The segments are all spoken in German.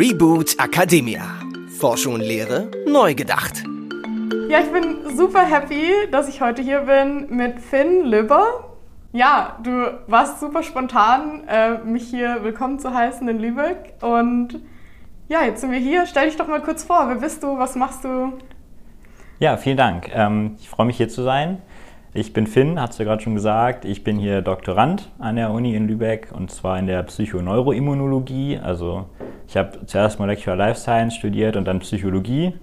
Reboot Academia. Forschung und Lehre neu gedacht. Ja, ich bin super happy, dass ich heute hier bin mit Finn Lübber. Ja, du warst super spontan, äh, mich hier willkommen zu heißen in Lübeck. Und ja, jetzt sind wir hier. Stell dich doch mal kurz vor. Wer bist du? Was machst du? Ja, vielen Dank. Ähm, ich freue mich hier zu sein. Ich bin Finn, hast du ja gerade schon gesagt. Ich bin hier Doktorand an der Uni in Lübeck und zwar in der Psychoneuroimmunologie. Also ich habe zuerst Molecular Life Science studiert und dann Psychologie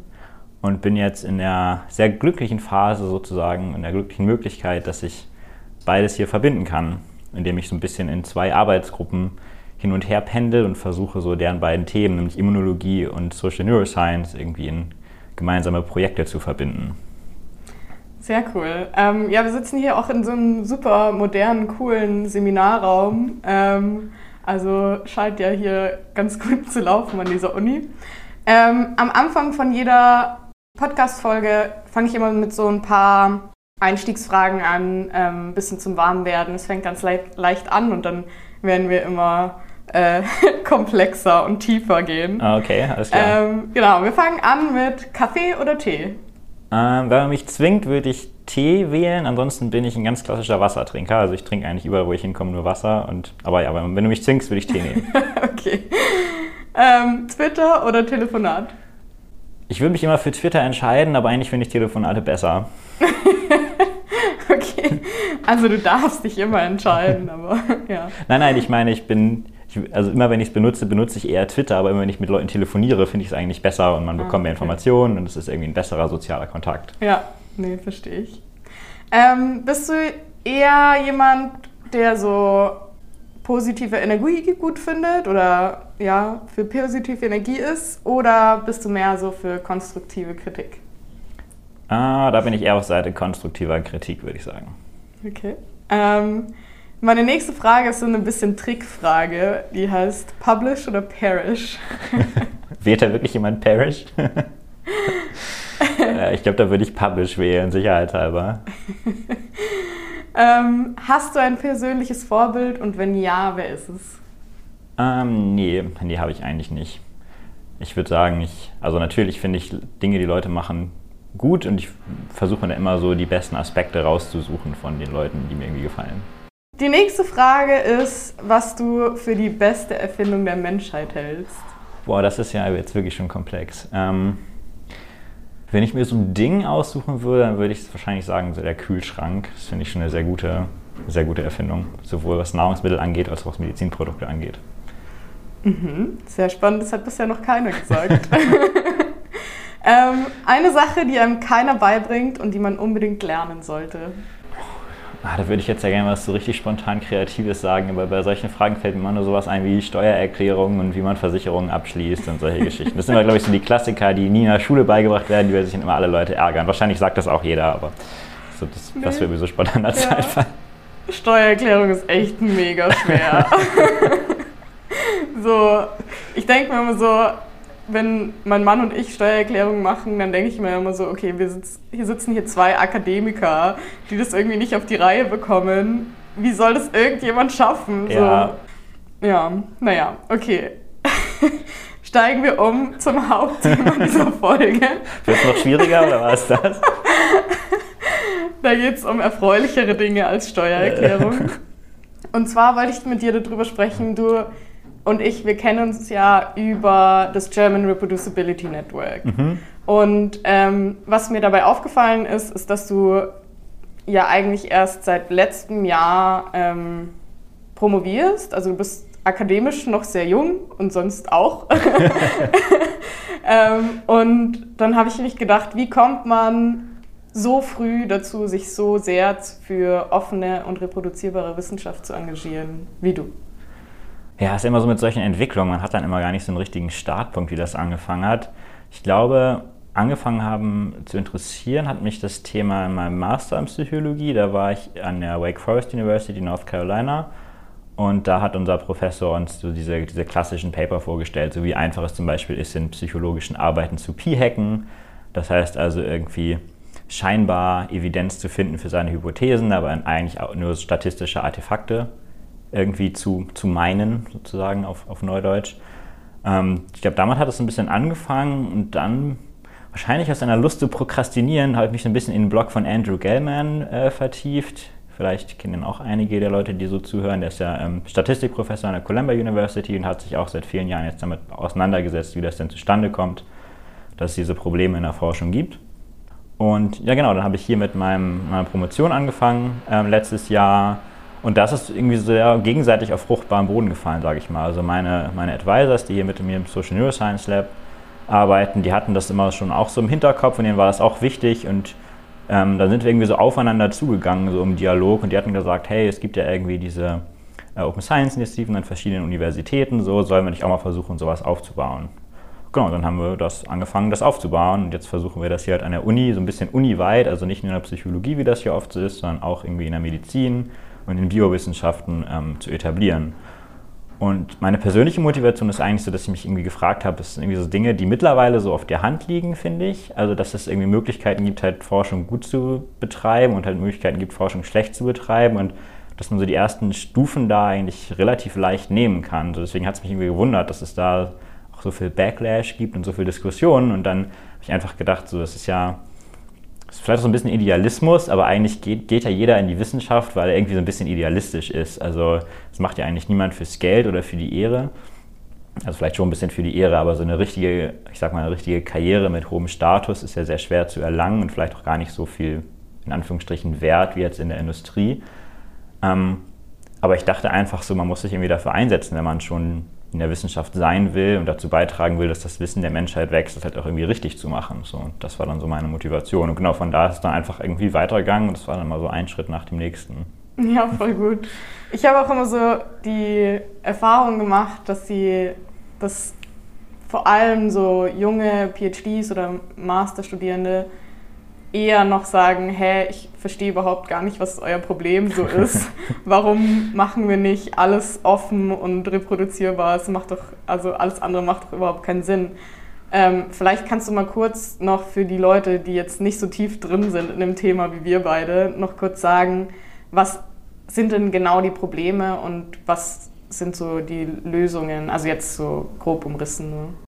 und bin jetzt in der sehr glücklichen Phase sozusagen, in der glücklichen Möglichkeit, dass ich beides hier verbinden kann, indem ich so ein bisschen in zwei Arbeitsgruppen hin und her pendel und versuche so deren beiden Themen, nämlich Immunologie und Social Neuroscience, irgendwie in gemeinsame Projekte zu verbinden. Sehr cool. Ähm, ja, wir sitzen hier auch in so einem super modernen, coolen Seminarraum. Ähm, also scheint ja hier ganz gut zu laufen an dieser Uni. Ähm, am Anfang von jeder Podcast-Folge fange ich immer mit so ein paar Einstiegsfragen an, ein ähm, bisschen zum Warmwerden. Es fängt ganz le leicht an und dann werden wir immer äh, komplexer und tiefer gehen. Ah, okay, alles klar. Ähm, genau, wir fangen an mit Kaffee oder Tee? Ähm, wenn man mich zwingt, würde ich Tee wählen. Ansonsten bin ich ein ganz klassischer Wassertrinker. Also ich trinke eigentlich überall, wo ich hinkomme, nur Wasser. Und, aber ja, wenn du mich zwingst, würde ich Tee nehmen. okay. Ähm, Twitter oder Telefonat? Ich würde mich immer für Twitter entscheiden, aber eigentlich finde ich Telefonate besser. okay. Also du darfst dich immer entscheiden, aber ja. Nein, nein, ich meine, ich bin ich, also immer wenn ich es benutze, benutze ich eher Twitter, aber immer wenn ich mit Leuten telefoniere, finde ich es eigentlich besser und man ah, bekommt mehr Informationen und es ist irgendwie ein besserer sozialer Kontakt. Ja, nee, verstehe ich. Ähm, bist du eher jemand, der so positive Energie gut findet oder ja, für positive Energie ist oder bist du mehr so für konstruktive Kritik? Ah, da bin ich eher auf Seite konstruktiver Kritik, würde ich sagen. Okay. Ähm, meine nächste Frage ist so eine bisschen Trickfrage. Die heißt Publish oder Perish? Wählt da wirklich jemand Perish? ich glaube, da würde ich Publish wählen, sicherheitshalber. ähm, hast du ein persönliches Vorbild und wenn ja, wer ist es? Ähm, nee, nee, habe ich eigentlich nicht. Ich würde sagen, ich, also natürlich finde ich Dinge, die Leute machen, gut und ich versuche mir da immer so die besten Aspekte rauszusuchen von den Leuten, die mir irgendwie gefallen. Die nächste Frage ist, was du für die beste Erfindung der Menschheit hältst. Boah, das ist ja jetzt wirklich schon komplex. Ähm, wenn ich mir so ein Ding aussuchen würde, dann würde ich wahrscheinlich sagen, so der Kühlschrank. Das finde ich schon eine sehr gute, sehr gute Erfindung. Sowohl was Nahrungsmittel angeht, als auch was Medizinprodukte angeht. Mhm, sehr spannend, das hat bisher noch keiner gesagt. ähm, eine Sache, die einem keiner beibringt und die man unbedingt lernen sollte. Ah, da würde ich jetzt ja gerne was so richtig spontan Kreatives sagen, aber bei solchen Fragen fällt mir immer nur sowas ein wie Steuererklärungen und wie man Versicherungen abschließt und solche Geschichten. Das sind immer, glaube ich, so die Klassiker, die nie in der Schule beigebracht werden, die sich dann immer alle Leute ärgern. Wahrscheinlich sagt das auch jeder, aber so, das, nee. das wird mir so spontan als ja. Zeit Steuererklärung ist echt mega schwer. so, ich denke mir immer so, wenn mein Mann und ich Steuererklärungen machen, dann denke ich mir immer so, okay, wir sitz, hier sitzen hier zwei Akademiker, die das irgendwie nicht auf die Reihe bekommen. Wie soll das irgendjemand schaffen? Ja. So. Ja, naja, okay. Steigen wir um zum Hauptthema dieser Folge. Wird noch schwieriger oder was ist das? da geht es um erfreulichere Dinge als Steuererklärung. Und zwar wollte ich mit dir darüber sprechen, du und ich, wir kennen uns ja über das German Reproducibility Network. Mhm. Und ähm, was mir dabei aufgefallen ist, ist, dass du ja eigentlich erst seit letztem Jahr ähm, promovierst. Also du bist akademisch noch sehr jung und sonst auch. ähm, und dann habe ich mich gedacht, wie kommt man so früh dazu, sich so sehr für offene und reproduzierbare Wissenschaft zu engagieren wie du? Ja, ist immer so mit solchen Entwicklungen. Man hat dann immer gar nicht so einen richtigen Startpunkt, wie das angefangen hat. Ich glaube, angefangen haben zu interessieren hat mich das Thema in meinem Master in Psychologie. Da war ich an der Wake Forest University, North Carolina. Und da hat unser Professor uns so diese, diese klassischen Paper vorgestellt, so wie einfach es zum Beispiel ist, in psychologischen Arbeiten zu p-hacken. Das heißt also irgendwie scheinbar Evidenz zu finden für seine Hypothesen, aber eigentlich auch nur statistische Artefakte irgendwie zu, zu meinen, sozusagen auf, auf Neudeutsch. Ähm, ich glaube, damals hat es ein bisschen angefangen und dann wahrscheinlich aus einer Lust zu prokrastinieren, habe ich mich ein bisschen in den Blog von Andrew Gellman äh, vertieft. Vielleicht kennen auch einige der Leute, die so zuhören. Der ist ja ähm, Statistikprofessor an der Columbia University und hat sich auch seit vielen Jahren jetzt damit auseinandergesetzt, wie das denn zustande kommt, dass es diese Probleme in der Forschung gibt. Und ja, genau, dann habe ich hier mit meinem, meiner Promotion angefangen ähm, letztes Jahr. Und das ist irgendwie sehr gegenseitig auf fruchtbaren Boden gefallen, sage ich mal. Also meine, meine Advisors, die hier mit mir im Social Neuroscience Lab arbeiten, die hatten das immer schon auch so im Hinterkopf und denen war das auch wichtig. Und ähm, da sind wir irgendwie so aufeinander zugegangen, so im Dialog. Und die hatten gesagt, hey, es gibt ja irgendwie diese äh, Open Science Initiativen an verschiedenen Universitäten, so sollen wir nicht auch mal versuchen, sowas aufzubauen. Genau, dann haben wir das angefangen, das aufzubauen. Und jetzt versuchen wir das hier halt an der Uni, so ein bisschen uniweit, also nicht nur in der Psychologie, wie das hier oft so ist, sondern auch irgendwie in der Medizin und in Biowissenschaften ähm, zu etablieren. Und meine persönliche Motivation ist eigentlich so, dass ich mich irgendwie gefragt habe, es sind irgendwie so Dinge, die mittlerweile so auf der Hand liegen, finde ich. Also, dass es irgendwie Möglichkeiten gibt, halt Forschung gut zu betreiben und halt Möglichkeiten gibt, Forschung schlecht zu betreiben und dass man so die ersten Stufen da eigentlich relativ leicht nehmen kann. So, deswegen hat es mich irgendwie gewundert, dass es da auch so viel Backlash gibt und so viel Diskussionen. Und dann habe ich einfach gedacht, so, das ist ja ist vielleicht so ein bisschen Idealismus, aber eigentlich geht, geht ja jeder in die Wissenschaft, weil er irgendwie so ein bisschen idealistisch ist. Also das macht ja eigentlich niemand fürs Geld oder für die Ehre. Also vielleicht schon ein bisschen für die Ehre, aber so eine richtige, ich sag mal, eine richtige Karriere mit hohem Status ist ja sehr schwer zu erlangen und vielleicht auch gar nicht so viel, in Anführungsstrichen, wert wie jetzt in der Industrie. Ähm, aber ich dachte einfach so, man muss sich irgendwie dafür einsetzen, wenn man schon in der Wissenschaft sein will und dazu beitragen will, dass das Wissen der Menschheit wächst, das halt auch irgendwie richtig zu machen. So, und das war dann so meine Motivation. Und genau von da ist es dann einfach irgendwie weitergegangen und das war dann mal so ein Schritt nach dem nächsten. Ja, voll gut. Ich habe auch immer so die Erfahrung gemacht, dass sie dass vor allem so junge PhDs oder Masterstudierende eher noch sagen, hä, ich verstehe überhaupt gar nicht, was euer Problem so ist. Warum machen wir nicht alles offen und reproduzierbar? Es macht doch, also alles andere macht doch überhaupt keinen Sinn. Ähm, vielleicht kannst du mal kurz noch für die Leute, die jetzt nicht so tief drin sind in dem Thema wie wir beide, noch kurz sagen, was sind denn genau die Probleme und was sind so die Lösungen? Also jetzt so grob umrissen nur.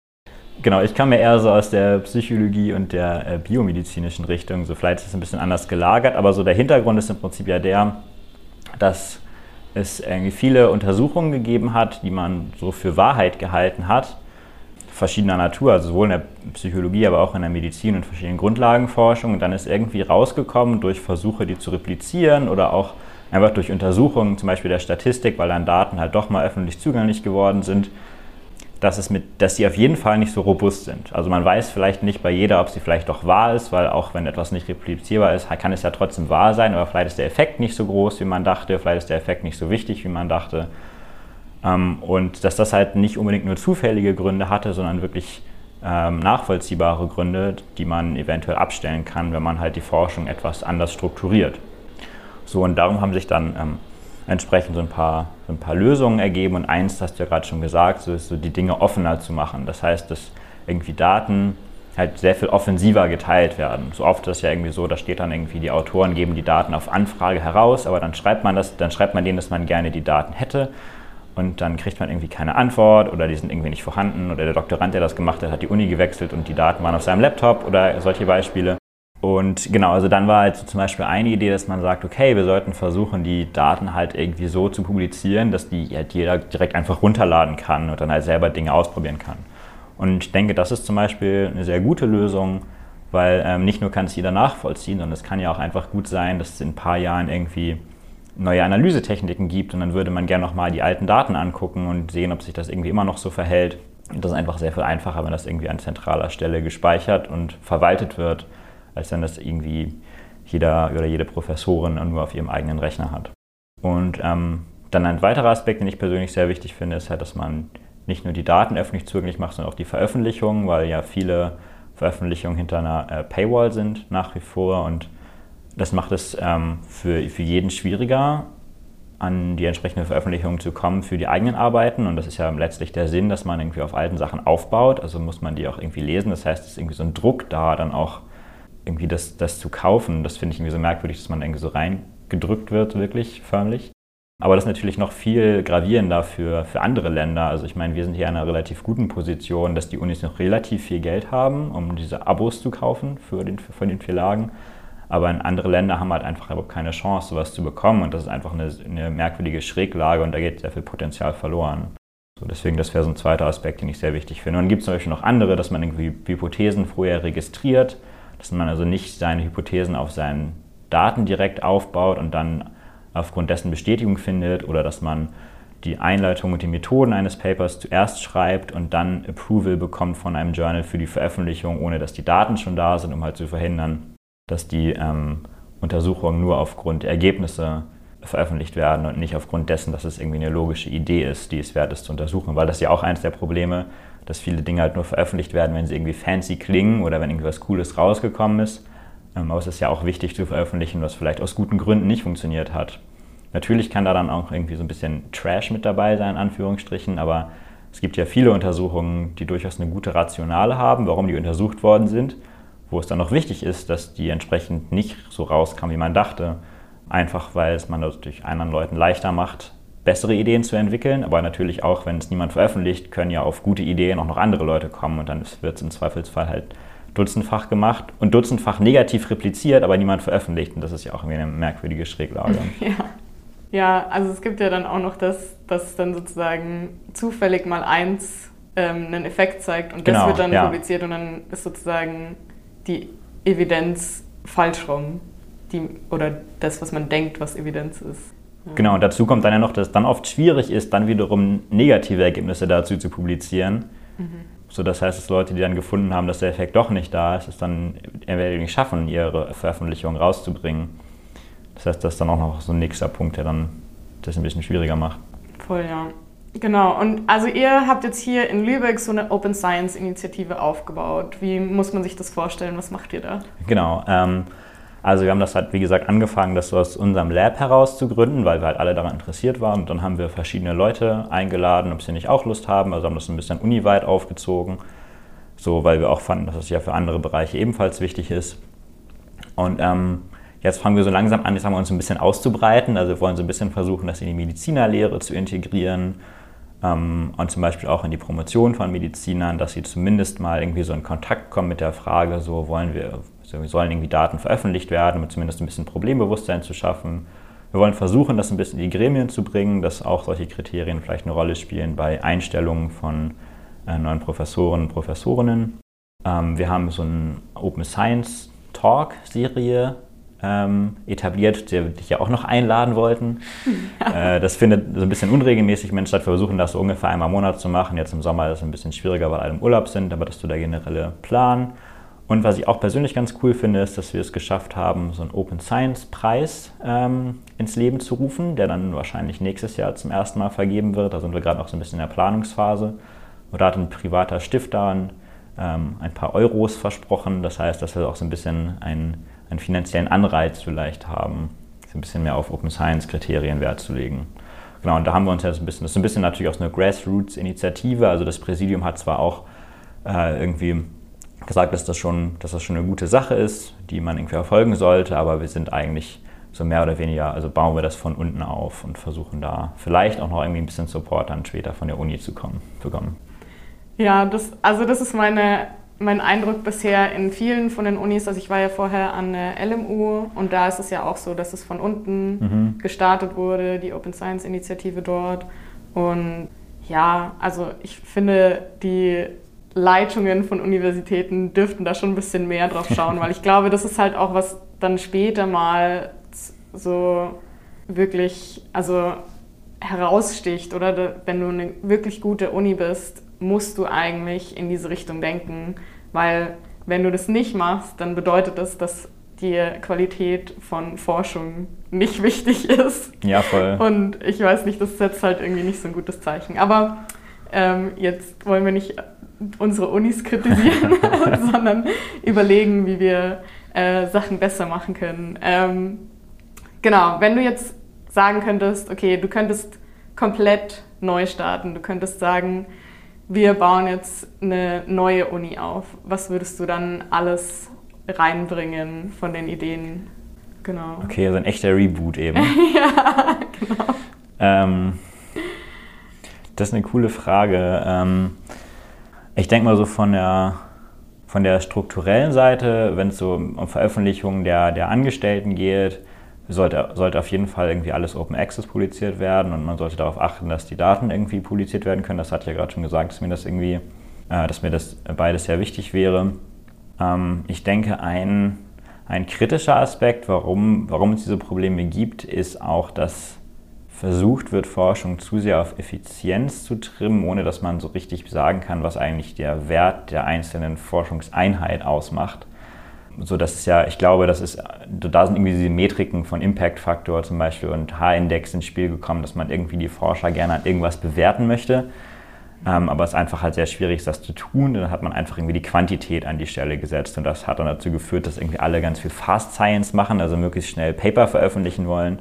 Genau, ich komme eher so aus der Psychologie und der äh, biomedizinischen Richtung. So vielleicht ist es ein bisschen anders gelagert, aber so der Hintergrund ist im Prinzip ja der, dass es irgendwie viele Untersuchungen gegeben hat, die man so für Wahrheit gehalten hat, verschiedener Natur, also sowohl in der Psychologie, aber auch in der Medizin und verschiedenen Grundlagenforschung. Und dann ist irgendwie rausgekommen durch Versuche, die zu replizieren oder auch einfach durch Untersuchungen, zum Beispiel der Statistik, weil dann Daten halt doch mal öffentlich zugänglich geworden sind, dass, es mit, dass sie auf jeden Fall nicht so robust sind. Also man weiß vielleicht nicht bei jeder, ob sie vielleicht doch wahr ist, weil auch wenn etwas nicht replizierbar ist, kann es ja trotzdem wahr sein, aber vielleicht ist der Effekt nicht so groß, wie man dachte, vielleicht ist der Effekt nicht so wichtig, wie man dachte. Ähm, und dass das halt nicht unbedingt nur zufällige Gründe hatte, sondern wirklich ähm, nachvollziehbare Gründe, die man eventuell abstellen kann, wenn man halt die Forschung etwas anders strukturiert. So, und darum haben sich dann ähm, entsprechend so ein paar, so ein paar Lösungen ergeben. Und eins, hast du ja gerade schon gesagt, so ist so die Dinge offener zu machen. Das heißt, dass irgendwie Daten halt sehr viel offensiver geteilt werden. So oft ist das ja irgendwie so, da steht dann irgendwie, die Autoren geben die Daten auf Anfrage heraus, aber dann schreibt man das, dann schreibt man denen, dass man gerne die Daten hätte und dann kriegt man irgendwie keine Antwort oder die sind irgendwie nicht vorhanden oder der Doktorand, der das gemacht hat, hat die Uni gewechselt und die Daten waren auf seinem Laptop oder solche Beispiele. Und genau, also dann war halt so zum Beispiel eine Idee, dass man sagt, okay, wir sollten versuchen, die Daten halt irgendwie so zu publizieren, dass die halt jeder direkt einfach runterladen kann und dann halt selber Dinge ausprobieren kann. Und ich denke, das ist zum Beispiel eine sehr gute Lösung, weil ähm, nicht nur kann es jeder nachvollziehen, sondern es kann ja auch einfach gut sein, dass es in ein paar Jahren irgendwie neue Analysetechniken gibt und dann würde man gerne nochmal die alten Daten angucken und sehen, ob sich das irgendwie immer noch so verhält. Und das ist einfach sehr viel einfacher, wenn das irgendwie an zentraler Stelle gespeichert und verwaltet wird als wenn das irgendwie jeder oder jede Professorin nur auf ihrem eigenen Rechner hat. Und ähm, dann ein weiterer Aspekt, den ich persönlich sehr wichtig finde, ist halt, dass man nicht nur die Daten öffentlich zugänglich macht, sondern auch die Veröffentlichungen, weil ja viele Veröffentlichungen hinter einer äh, Paywall sind nach wie vor und das macht es ähm, für, für jeden schwieriger, an die entsprechende Veröffentlichung zu kommen für die eigenen Arbeiten. Und das ist ja letztlich der Sinn, dass man irgendwie auf alten Sachen aufbaut. Also muss man die auch irgendwie lesen. Das heißt, es ist irgendwie so ein Druck da, dann auch irgendwie das, das zu kaufen, das finde ich irgendwie so merkwürdig, dass man irgendwie so reingedrückt wird, wirklich förmlich. Aber das ist natürlich noch viel gravierender für, für andere Länder. Also ich meine, wir sind hier in einer relativ guten Position, dass die Unis noch relativ viel Geld haben, um diese Abos zu kaufen für den, für den Verlagen. Aber andere Länder haben halt einfach überhaupt keine Chance, sowas zu bekommen. Und das ist einfach eine, eine merkwürdige Schräglage und da geht sehr viel Potenzial verloren. So, deswegen, das wäre so ein zweiter Aspekt, den ich sehr wichtig finde. Und dann gibt es zum Beispiel noch andere, dass man irgendwie Hypothesen vorher registriert, dass man also nicht seine Hypothesen auf seinen Daten direkt aufbaut und dann aufgrund dessen Bestätigung findet oder dass man die Einleitung und die Methoden eines Papers zuerst schreibt und dann Approval bekommt von einem Journal für die Veröffentlichung, ohne dass die Daten schon da sind, um halt zu verhindern, dass die ähm, Untersuchungen nur aufgrund der Ergebnisse veröffentlicht werden und nicht aufgrund dessen, dass es irgendwie eine logische Idee ist, die es wert ist zu untersuchen. Weil das ist ja auch eines der Probleme, dass viele Dinge halt nur veröffentlicht werden, wenn sie irgendwie fancy klingen oder wenn irgendwas Cooles rausgekommen ist. Ähm, aber es ist ja auch wichtig zu veröffentlichen, was vielleicht aus guten Gründen nicht funktioniert hat. Natürlich kann da dann auch irgendwie so ein bisschen Trash mit dabei sein, in Anführungsstrichen, aber es gibt ja viele Untersuchungen, die durchaus eine gute Rationale haben, warum die untersucht worden sind, wo es dann noch wichtig ist, dass die entsprechend nicht so rauskam, wie man dachte. Einfach weil es man natürlich anderen Leuten leichter macht, bessere Ideen zu entwickeln, aber natürlich auch, wenn es niemand veröffentlicht, können ja auf gute Ideen auch noch andere Leute kommen und dann wird es im Zweifelsfall halt dutzendfach gemacht und dutzendfach negativ repliziert, aber niemand veröffentlicht. Und das ist ja auch irgendwie eine merkwürdige Schräglage. Ja. Ja, also es gibt ja dann auch noch das, dass dann sozusagen zufällig mal eins ähm, einen Effekt zeigt und Genau, das wird dann ja. publiziert und dann ist sozusagen die Evidenz falsch rum. Die, oder das, was man denkt, was Evidenz ist. Genau, und dazu kommt dann ja noch, dass es dann oft schwierig ist, dann wiederum negative Ergebnisse dazu zu publizieren. So, das heißt, dass Leute, die dann gefunden haben, dass der Effekt doch nicht da ist, es dann entweder nicht schaffen, ihre Veröffentlichung rauszubringen. Das heißt, das ist dann auch noch so ein nächster Punkt, der dann das ein bisschen schwieriger macht. Voll, ja. Genau, und also ihr habt jetzt hier in Lübeck so eine Open Science Initiative aufgebaut. Wie muss man sich das vorstellen? Was macht ihr da? Genau. Ähm, also wir haben das halt, wie gesagt, angefangen, das so aus unserem Lab heraus zu gründen, weil wir halt alle daran interessiert waren. Und dann haben wir verschiedene Leute eingeladen, ob sie nicht auch Lust haben. Also haben das ein bisschen uniweit aufgezogen, so weil wir auch fanden, dass es ja für andere Bereiche ebenfalls wichtig ist. Und ähm, jetzt fangen wir so langsam an, jetzt haben wir uns ein bisschen auszubreiten. Also wir wollen so ein bisschen versuchen, das in die Medizinerlehre zu integrieren ähm, und zum Beispiel auch in die Promotion von Medizinern, dass sie zumindest mal irgendwie so in Kontakt kommen mit der Frage, so wollen wir sollen irgendwie Daten veröffentlicht werden, um zumindest ein bisschen Problembewusstsein zu schaffen. Wir wollen versuchen, das ein bisschen in die Gremien zu bringen, dass auch solche Kriterien vielleicht eine Rolle spielen bei Einstellungen von äh, neuen Professoren und Professorinnen. Ähm, wir haben so eine Open Science Talk Serie ähm, etabliert, die wir dich ja auch noch einladen wollten. Äh, das findet so ein bisschen unregelmäßig Mensch statt. Wir versuchen das so ungefähr einmal im Monat zu machen. Jetzt im Sommer ist es ein bisschen schwieriger, weil alle im Urlaub sind, aber das ist so der generelle Plan. Und was ich auch persönlich ganz cool finde, ist, dass wir es geschafft haben, so einen Open Science Preis ähm, ins Leben zu rufen, der dann wahrscheinlich nächstes Jahr zum ersten Mal vergeben wird. Da sind wir gerade noch so ein bisschen in der Planungsphase. Und da hat ein privater Stifter ein, ähm, ein paar Euros versprochen. Das heißt, dass wir auch so ein bisschen einen, einen finanziellen Anreiz vielleicht haben, so ein bisschen mehr auf Open Science Kriterien Wert zu legen. Genau, und da haben wir uns jetzt ein bisschen, das ist ein bisschen natürlich auch so eine Grassroots-Initiative. Also das Präsidium hat zwar auch äh, irgendwie gesagt, dass das, schon, dass das schon eine gute Sache ist, die man irgendwie verfolgen sollte, aber wir sind eigentlich so mehr oder weniger, also bauen wir das von unten auf und versuchen da vielleicht auch noch irgendwie ein bisschen Support dann später von der Uni zu kommen, bekommen. Ja, das, also das ist meine, mein Eindruck bisher in vielen von den Unis. Also ich war ja vorher an der LMU und da ist es ja auch so, dass es von unten Mhm. gestartet wurde, die Open Science Initiative dort. Und ja, also ich finde, die Leitungen von Universitäten dürften da schon ein bisschen mehr drauf schauen, weil ich glaube, das ist halt auch was dann später mal so wirklich, also heraussticht, oder wenn du eine wirklich gute Uni bist, musst du eigentlich in diese Richtung denken, weil wenn du das nicht machst, dann bedeutet das, dass die Qualität von Forschung nicht wichtig ist. Ja, voll. Und ich weiß nicht, das setzt halt irgendwie nicht so ein gutes Zeichen. Aber ähm, jetzt wollen wir nicht unsere Unis kritisieren, sondern überlegen, wie wir äh, Sachen besser machen können. Ähm, genau, wenn du jetzt sagen könntest, okay, du könntest komplett neu starten, du könntest sagen, wir bauen jetzt eine neue Uni auf, was würdest du dann alles reinbringen von den Ideen? Genau. Okay, also ein echter Reboot eben. ja, genau. Ähm, das ist eine coole Frage. Ähm, ich denke mal so von der, von der strukturellen Seite, wenn es so um Veröffentlichungen der, der Angestellten geht, sollte, sollte auf jeden Fall irgendwie alles Open Access publiziert werden und man sollte darauf achten, dass die Daten irgendwie publiziert werden können. Das hat ja gerade schon gesagt, dass mir das irgendwie, äh, dass mir das beides sehr wichtig wäre. Ähm, ich denke, ein, ein kritischer Aspekt, warum, warum es diese Probleme gibt, ist auch, dass versucht wird, Forschung zu sehr auf Effizienz zu trimmen, ohne dass man so richtig sagen kann, was eigentlich der Wert der einzelnen Forschungseinheit ausmacht. So, das ist ja, ich glaube, das ist, da sind irgendwie diese Metriken von Impact-Faktor zum Beispiel und H-Index ins Spiel gekommen, dass man irgendwie die Forscher gerne an irgendwas bewerten möchte. Ähm, aber es ist einfach halt sehr schwierig, das zu tun. Dann hat man einfach irgendwie die Quantität an die Stelle gesetzt und das hat dann dazu geführt, dass irgendwie alle ganz viel Fast Science machen, also möglichst schnell Paper veröffentlichen wollen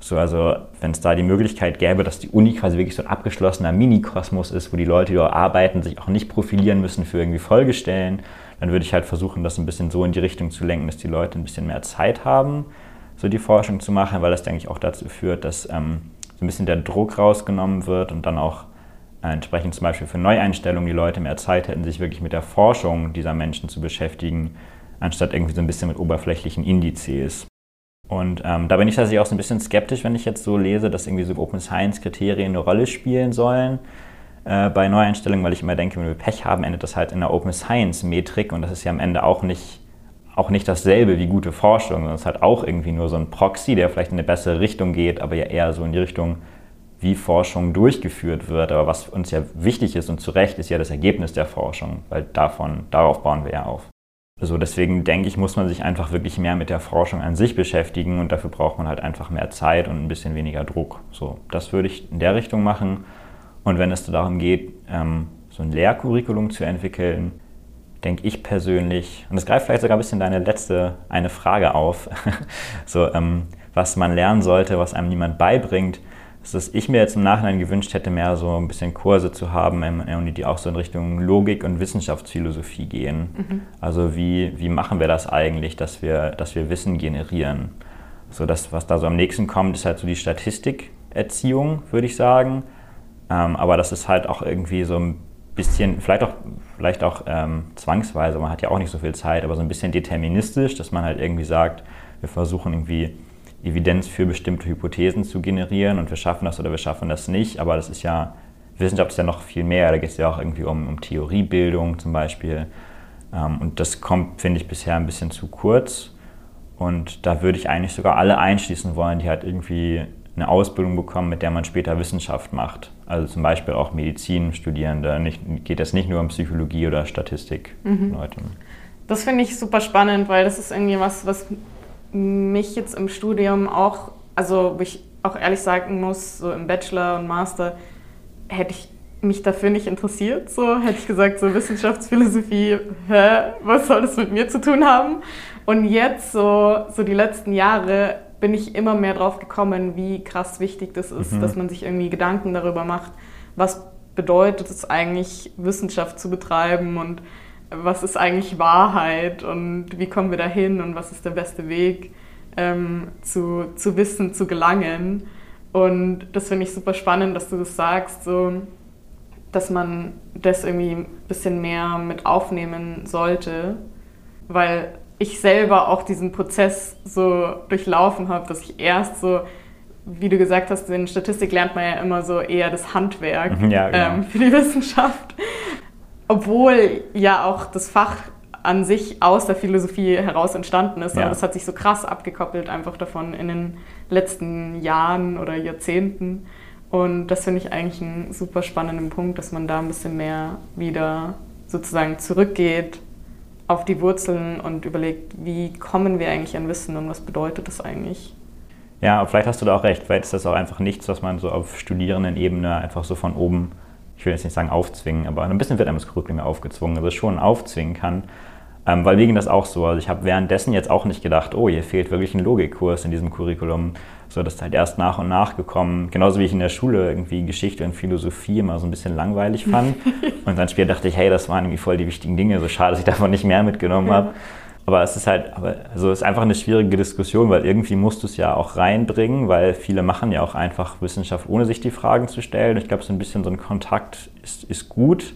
so, also wenn es da die Möglichkeit gäbe, dass die Uni quasi wirklich so ein abgeschlossener Mini-Kosmos ist, wo die Leute, die dort arbeiten, sich auch nicht profilieren müssen für irgendwie Folgestellen, dann würde ich halt versuchen, das ein bisschen so in die Richtung zu lenken, dass die Leute ein bisschen mehr Zeit haben, so die Forschung zu machen, weil das, denke ich, auch dazu führt, dass ähm, so ein bisschen der Druck rausgenommen wird und dann auch äh, entsprechend zum Beispiel für Neueinstellungen die Leute mehr Zeit hätten, sich wirklich mit der Forschung dieser Menschen zu beschäftigen, anstatt irgendwie so ein bisschen mit oberflächlichen Indizes. Und ähm, da bin ich tatsächlich auch so ein bisschen skeptisch, wenn ich jetzt so lese, dass irgendwie so Open Science-Kriterien eine Rolle spielen sollen äh, bei Neueinstellungen, weil ich immer denke, wenn wir Pech haben, endet das halt in einer Open Science-Metrik und das ist ja am Ende auch nicht, auch nicht dasselbe wie gute Forschung, sondern es ist halt auch irgendwie nur so ein Proxy, der vielleicht in eine bessere Richtung geht, aber ja eher so in die Richtung, wie Forschung durchgeführt wird. Aber was uns ja wichtig ist und zu Recht, ist ja das Ergebnis der Forschung, weil davon, darauf bauen wir ja auf. Also deswegen denke ich, muss man sich einfach wirklich mehr mit der Forschung an sich beschäftigen und dafür braucht man halt einfach mehr Zeit und ein bisschen weniger Druck. So, das würde ich in der Richtung machen. Und wenn es darum geht, ähm, so ein Lehrcurriculum zu entwickeln, denke ich persönlich, und das greift vielleicht sogar ein bisschen deine letzte eine Frage auf, so ähm, was man lernen sollte, was einem niemand beibringt, dass ich mir jetzt im Nachhinein gewünscht hätte, mehr so ein bisschen Kurse zu haben, die auch so in Richtung Logik und Wissenschaftsphilosophie gehen. Mhm. Also wie, wie machen wir das eigentlich, dass wir, dass wir Wissen generieren? So das, was da so am nächsten kommt, ist halt so die Statistikerziehung, würde ich sagen. Ähm, aber das ist halt auch irgendwie so ein bisschen, vielleicht auch, vielleicht auch ähm, zwangsweise, man hat ja auch nicht so viel Zeit, aber so ein bisschen deterministisch, dass man halt irgendwie sagt, wir versuchen irgendwie Evidenz für bestimmte Hypothesen zu generieren und wir schaffen das oder wir schaffen das nicht. Aber das ist ja, Wissenschaft ist ja noch viel mehr. Da geht es ja auch irgendwie um, um Theoriebildung zum Beispiel. Ähm, und das kommt, finde ich, bisher ein bisschen zu kurz. Und da würde ich eigentlich sogar alle einschließen wollen, die halt irgendwie eine Ausbildung bekommen, mit der man später Wissenschaft macht. Also zum Beispiel auch Medizinstudierende. Nicht, geht es nicht nur um Psychologie oder Statistik, mhm. Leute. Das finde ich super spannend, weil das ist irgendwie was, was mich jetzt im Studium auch, also wo ich auch ehrlich sagen muss, so im Bachelor und Master hätte ich mich dafür nicht interessiert. So hätte ich gesagt, so Wissenschaftsphilosophie, hä, was soll das mit mir zu tun haben? Und jetzt, so, so die letzten Jahre, bin ich immer mehr drauf gekommen, wie krass wichtig das ist, mhm. dass man sich irgendwie Gedanken darüber macht, was bedeutet es eigentlich, Wissenschaft zu betreiben und was ist eigentlich Wahrheit und wie kommen wir dahin und was ist der beste Weg ähm, zu, zu Wissen zu gelangen. Und das finde ich super spannend, dass du das sagst, so, dass man das irgendwie ein bisschen mehr mit aufnehmen sollte, weil ich selber auch diesen Prozess so durchlaufen habe, dass ich erst so, wie du gesagt hast, in Statistik lernt man ja immer so eher das Handwerk ja, genau. ähm, für die Wissenschaft obwohl ja auch das Fach an sich aus der Philosophie heraus entstanden ist. Ja. Aber das hat sich so krass abgekoppelt einfach davon in den letzten Jahren oder Jahrzehnten. Und das finde ich eigentlich einen super spannenden Punkt, dass man da ein bisschen mehr wieder sozusagen zurückgeht auf die Wurzeln und überlegt, wie kommen wir eigentlich an Wissen und was bedeutet das eigentlich? Ja, vielleicht hast du da auch recht. Vielleicht ist das auch einfach nichts, was man so auf Studierendenebene einfach so von oben ich will jetzt nicht sagen aufzwingen, aber ein bisschen wird einem das Curriculum aufgezwungen, also schon aufzwingen kann. Ähm, weil wegen das auch so. Also ich habe währenddessen jetzt auch nicht gedacht, oh, hier fehlt wirklich ein Logikkurs in diesem Curriculum. So, das ist halt erst nach und nach gekommen. Genauso wie ich in der Schule irgendwie Geschichte und Philosophie immer so ein bisschen langweilig fand. und dann später dachte ich, hey, das waren irgendwie voll die wichtigen Dinge. So schade, dass ich davon nicht mehr mitgenommen ja. habe. Aber es ist halt, also es ist einfach eine schwierige Diskussion, weil irgendwie musst du es ja auch reinbringen, weil viele machen ja auch einfach Wissenschaft, ohne sich die Fragen zu stellen. Ich glaube, so ein bisschen so ein Kontakt ist, ist gut,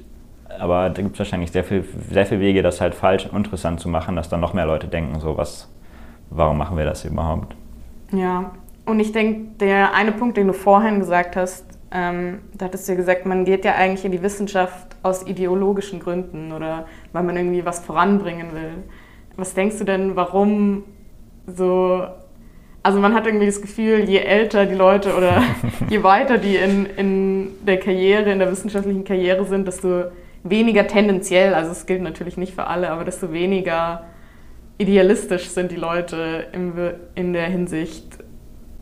aber da gibt es wahrscheinlich sehr viel, sehr viele Wege, das halt falsch und interessant zu machen, dass dann noch mehr Leute denken, so was, warum machen wir das überhaupt? Ja, und ich denke, der eine Punkt, den du vorhin gesagt hast, ähm, da hattest du ja gesagt, man geht ja eigentlich in die Wissenschaft aus ideologischen Gründen oder weil man irgendwie was voranbringen will. Was denkst du denn, warum so also man hat irgendwie das Gefühl, je älter die Leute oder je weiter die in, in der Karriere, in der wissenschaftlichen Karriere sind, desto weniger tendenziell, also es gilt natürlich nicht für alle, aber desto weniger idealistisch sind die Leute in, in der Hinsicht,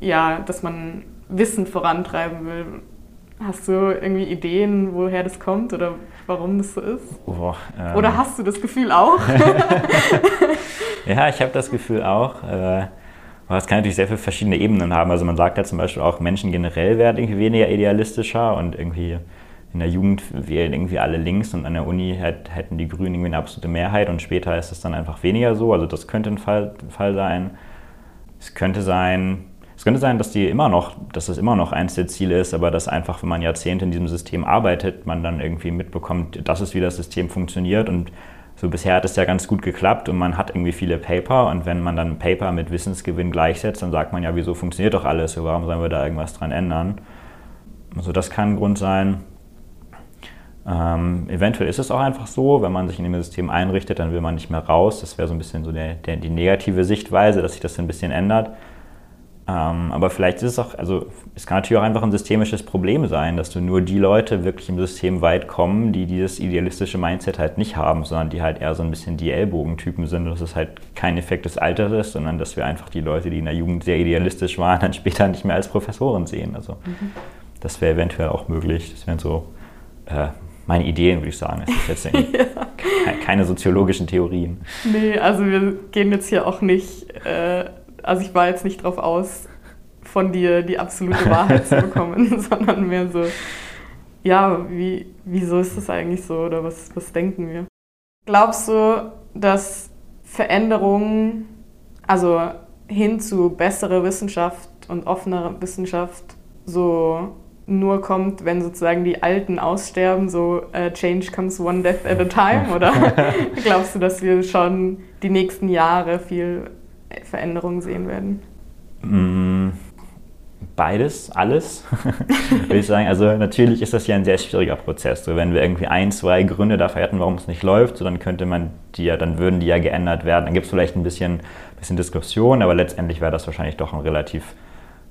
ja, dass man Wissen vorantreiben will. Hast du irgendwie Ideen, woher das kommt oder warum das so ist? Boah, ähm. Oder hast du das Gefühl auch? ja, ich habe das Gefühl auch. Äh, es kann natürlich sehr viele verschiedene Ebenen haben. Also man sagt ja zum Beispiel auch, Menschen generell werden irgendwie weniger idealistischer und irgendwie in der Jugend wählen irgendwie alle links und an der Uni hätten die Grünen irgendwie eine absolute Mehrheit und später ist es dann einfach weniger so. Also das könnte ein Fall, ein Fall sein. Es könnte sein, es könnte sein, dass die immer noch, dass das immer noch eins der Ziele ist, aber dass einfach, wenn man Jahrzehnte in diesem System arbeitet, man dann irgendwie mitbekommt, das ist, wie das System funktioniert und so bisher hat es ja ganz gut geklappt und man hat irgendwie viele Paper und wenn man dann Paper mit Wissensgewinn gleichsetzt, dann sagt man ja, wieso funktioniert doch alles, warum sollen wir da irgendwas dran ändern? Also das kann ein Grund sein. Ähm, eventuell ist es auch einfach so, wenn man sich in dem System einrichtet, dann will man nicht mehr raus. Das wäre so ein bisschen so der, der, die negative Sichtweise, dass sich das ein bisschen ändert. Ähm, aber vielleicht ist es auch, also es kann natürlich auch einfach ein systemisches Problem sein, dass du nur die Leute wirklich im System weit kommen, die dieses idealistische Mindset halt nicht haben, sondern die halt eher so ein bisschen die Ellbogentypen sind. dass es halt kein Effekt des Alters ist, sondern dass wir einfach die Leute, die in der Jugend sehr idealistisch waren, dann später nicht mehr als Professoren sehen. Also mhm. das wäre eventuell auch möglich. Das wären so äh, meine Ideen, würde ich sagen. Das ist jetzt ja. keine soziologischen Theorien. Nee, also wir gehen jetzt hier auch nicht, äh, also ich war jetzt nicht drauf aus, von dir die absolute Wahrheit zu bekommen, sondern mehr so, ja, wie, wieso ist das eigentlich so oder was, was denken wir? Glaubst du, dass Veränderungen, also hin zu bessere Wissenschaft und offenere Wissenschaft, so nur kommt, wenn sozusagen die Alten aussterben, so uh, Change comes one death at a time? Oder glaubst du, dass wir schon die nächsten Jahre viel Veränderungen sehen werden? Mm, beides, alles, würde ich sagen. Also natürlich ist das ja ein sehr schwieriger Prozess. So, wenn wir irgendwie ein, zwei Gründe dafür hätten, warum es nicht läuft, so, dann könnte man die ja, dann würden die ja geändert werden. Dann gibt es vielleicht ein bisschen, bisschen Diskussion, aber letztendlich wäre das wahrscheinlich doch ein relativ